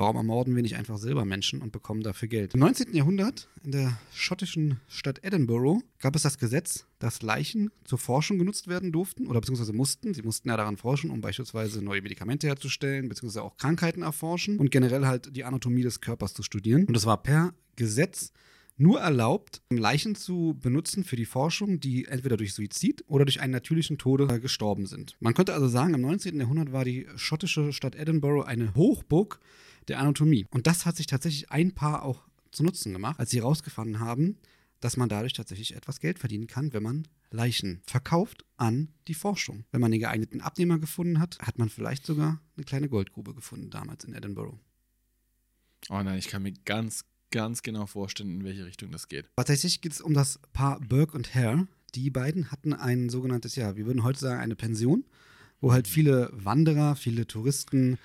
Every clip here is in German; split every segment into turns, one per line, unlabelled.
Warum ermorden wir nicht einfach Silbermenschen und bekommen dafür Geld? Im 19. Jahrhundert, in der schottischen Stadt Edinburgh, gab es das Gesetz, dass Leichen zur Forschung genutzt werden durften oder beziehungsweise mussten. Sie mussten ja daran forschen, um beispielsweise neue Medikamente herzustellen, beziehungsweise auch Krankheiten erforschen und generell halt die Anatomie des Körpers zu studieren. Und es war per Gesetz nur erlaubt, Leichen zu benutzen für die Forschung, die entweder durch Suizid oder durch einen natürlichen Tode äh, gestorben sind. Man könnte also sagen, im 19. Jahrhundert war die schottische Stadt Edinburgh eine Hochburg der Anatomie. Und das hat sich tatsächlich ein Paar auch zu Nutzen gemacht, als sie herausgefunden haben, dass man dadurch tatsächlich etwas Geld verdienen kann, wenn man Leichen verkauft an die Forschung. Wenn man den geeigneten Abnehmer gefunden hat, hat man vielleicht sogar eine kleine Goldgrube gefunden damals in Edinburgh.
Oh nein, ich kann mir ganz, ganz genau vorstellen, in welche Richtung das geht.
Tatsächlich geht es um das Paar Burke und Hare. Die beiden hatten ein sogenanntes, ja, wir würden heute sagen, eine Pension, wo halt viele Wanderer, viele Touristen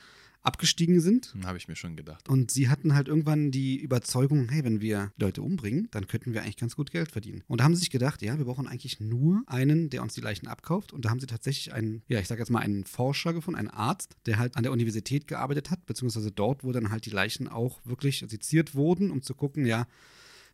abgestiegen sind.
Habe ich mir schon gedacht.
Und sie hatten halt irgendwann die Überzeugung, hey, wenn wir Leute umbringen, dann könnten wir eigentlich ganz gut Geld verdienen. Und da haben sie sich gedacht, ja, wir brauchen eigentlich nur einen, der uns die Leichen abkauft. Und da haben sie tatsächlich einen, ja, ich sage jetzt mal einen Forscher gefunden, einen Arzt, der halt an der Universität gearbeitet hat, beziehungsweise dort, wo dann halt die Leichen auch wirklich seziert wurden, um zu gucken, ja,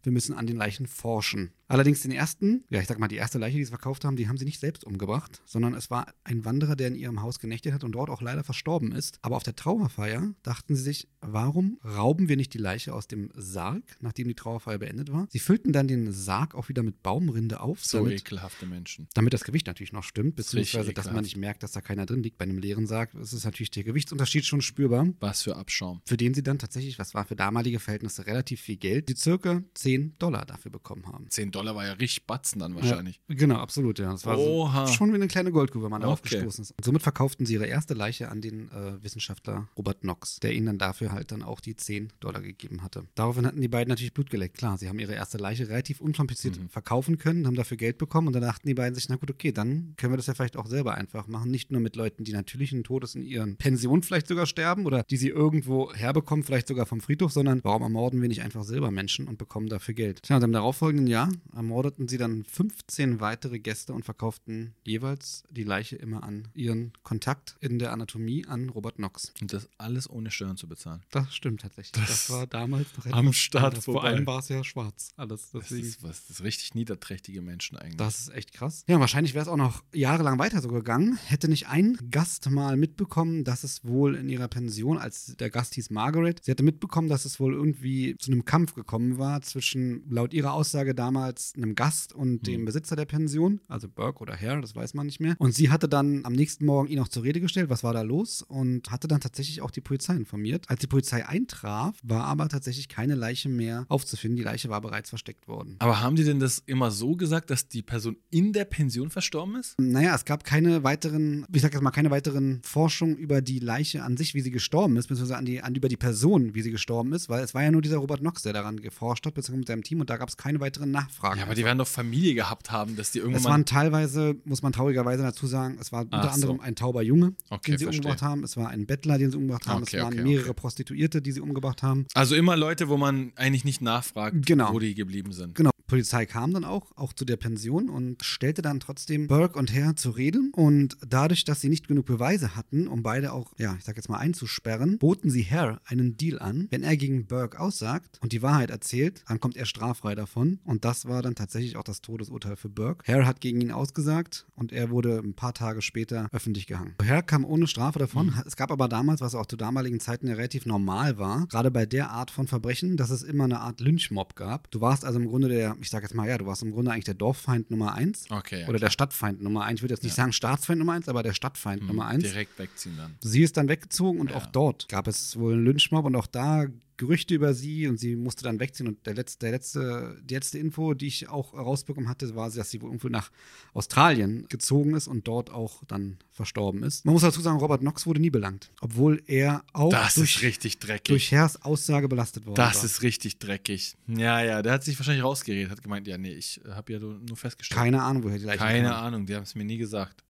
wir müssen an den Leichen forschen. Allerdings den ersten, ja, ich sag mal, die erste Leiche, die sie verkauft haben, die haben sie nicht selbst umgebracht, sondern es war ein Wanderer, der in ihrem Haus genächtigt hat und dort auch leider verstorben ist. Aber auf der Trauerfeier dachten sie sich, warum rauben wir nicht die Leiche aus dem Sarg, nachdem die Trauerfeier beendet war? Sie füllten dann den Sarg auch wieder mit Baumrinde auf.
So
damit,
ekelhafte Menschen.
damit das Gewicht natürlich noch stimmt, beziehungsweise dass man nicht merkt, dass da keiner drin liegt bei einem leeren Sarg. Es ist natürlich der Gewichtsunterschied schon spürbar
Was für Abschaum.
für den sie dann tatsächlich, was war für damalige Verhältnisse relativ viel Geld, die circa 10 Dollar dafür bekommen haben.
10 Dollar war ja richtig Batzen dann wahrscheinlich.
Ja, genau, absolut, ja. Das war
Oha.
so, schon wie eine kleine Goldgrube, wenn man darauf
Okay.
gestoßen ist. Und somit verkauften sie ihre erste Leiche an den äh, Wissenschaftler Robert Knox, der ihnen dann dafür halt dann auch die 10 Dollar gegeben hatte. Daraufhin hatten die beiden natürlich Blut geleckt. Klar, sie haben ihre erste Leiche relativ unkompliziert
Mhm.
verkaufen können, haben dafür Geld bekommen und dann dachten die beiden sich, na gut, okay, dann können wir das ja vielleicht auch selber einfach machen. Nicht nur mit Leuten, die natürlichen Todes in ihren Pensionen vielleicht sogar sterben oder die sie irgendwo herbekommen, vielleicht sogar vom Friedhof, sondern warum ermorden wir nicht einfach Silbermenschen und bekommen dafür Geld? Tja, und im darauffolgenden Jahr ermordeten sie dann 15 weitere Gäste und verkauften jeweils die Leiche immer an ihren Kontakt in der Anatomie an Robert Knox.
Und das alles ohne Steuern zu bezahlen.
Das stimmt tatsächlich. Das,
Das
war damals noch
am
etwas
Start
anders. Vor allem war es ja schwarz alles.
Das
Deswegen.
ist, was, das ist richtig niederträchtige Menschen eigentlich.
Das ist echt krass. Ja, wahrscheinlich wäre es auch noch jahrelang weiter so gegangen. Hätte nicht ein Gast mal mitbekommen, dass es wohl in ihrer Pension, als der Gast hieß Margaret, sie hatte mitbekommen, dass es wohl irgendwie zu einem Kampf gekommen war zwischen, laut ihrer Aussage damals, einem Gast und dem Besitzer der Pension, also Burke oder Hare, das weiß man nicht mehr. Und sie hatte dann am nächsten Morgen ihn auch zur Rede gestellt, was war da los und hatte dann tatsächlich auch die Polizei informiert. Als die Polizei eintraf, war aber tatsächlich keine Leiche mehr aufzufinden. Die Leiche war bereits versteckt worden.
Aber haben die denn das immer so gesagt, dass die Person in der Pension verstorben ist?
Naja, es gab keine weiteren, ich sag jetzt mal, keine weiteren Forschungen über die Leiche an sich, wie sie gestorben ist, beziehungsweise an die, an, über die Person, wie sie gestorben ist, weil es war ja nur dieser Robert Knox, der daran geforscht hat, beziehungsweise mit seinem Team und da gab es keine weiteren Nachfragen.
Ja, aber die werden doch Familie gehabt haben, dass die
es
irgendwann.
waren teilweise, muss man traurigerweise dazu sagen, es war unter
Ach so.
anderem ein tauber Junge,
Okay,
den sie
verstehe.
umgebracht haben. Es war ein Bettler, den sie umgebracht haben.
Okay,
es waren
okay,
mehrere. Prostituierte, die sie umgebracht haben.
also immer Leute, wo man eigentlich nicht nachfragt,
Genau.
wo die geblieben sind.
Genau. Polizei kam dann auch, auch zu der Pension und stellte dann trotzdem Burke und Hare zur Rede. Und dadurch, dass sie nicht genug Beweise hatten, um beide auch, ja, ich sag jetzt mal einzusperren, boten sie Hare einen Deal an. Wenn er gegen Burke aussagt und die Wahrheit erzählt, dann kommt er straffrei davon. Und das war dann tatsächlich auch das Todesurteil für Burke. Hare hat gegen ihn ausgesagt und er wurde ein paar Tage später öffentlich gehangen. Hare kam ohne Strafe davon. Es gab aber damals, was auch zu damaligen Zeiten ja relativ normal war, gerade bei der Art von Verbrechen, dass es immer eine Art Lynchmob gab. Du warst also im Grunde der, ich sag jetzt mal, ja, du warst im Grunde eigentlich der Dorffeind Nummer eins.
Okay, ja,
Oder der Stadtfeind Nummer eins. Ich würde jetzt nicht sagen Staatsfeind Nummer eins, aber der Stadtfeind
Hm,
Nummer eins.
Direkt wegziehen dann.
Sie ist dann weggezogen und
Ja.
auch dort gab es wohl einen Lynchmob und auch da Gerüchte über sie und sie musste dann wegziehen. Und der letzte, der letzte, die letzte Info, die ich auch rausbekommen hatte, war, dass sie wohl irgendwo nach Australien gezogen ist und dort auch dann verstorben ist. Man muss dazu sagen, Robert Knox wurde nie belangt, obwohl er auch
Das
durch,
ist richtig dreckig.
durch Hers Aussage belastet worden
das
war.
ist richtig dreckig. Ja, ja, der hat sich wahrscheinlich rausgeredet, hat gemeint, ja, nee, ich habe ja nur festgestellt.
Keine Ahnung, woher die Leiche
Keine. Ahnung, die haben es mir nie gesagt.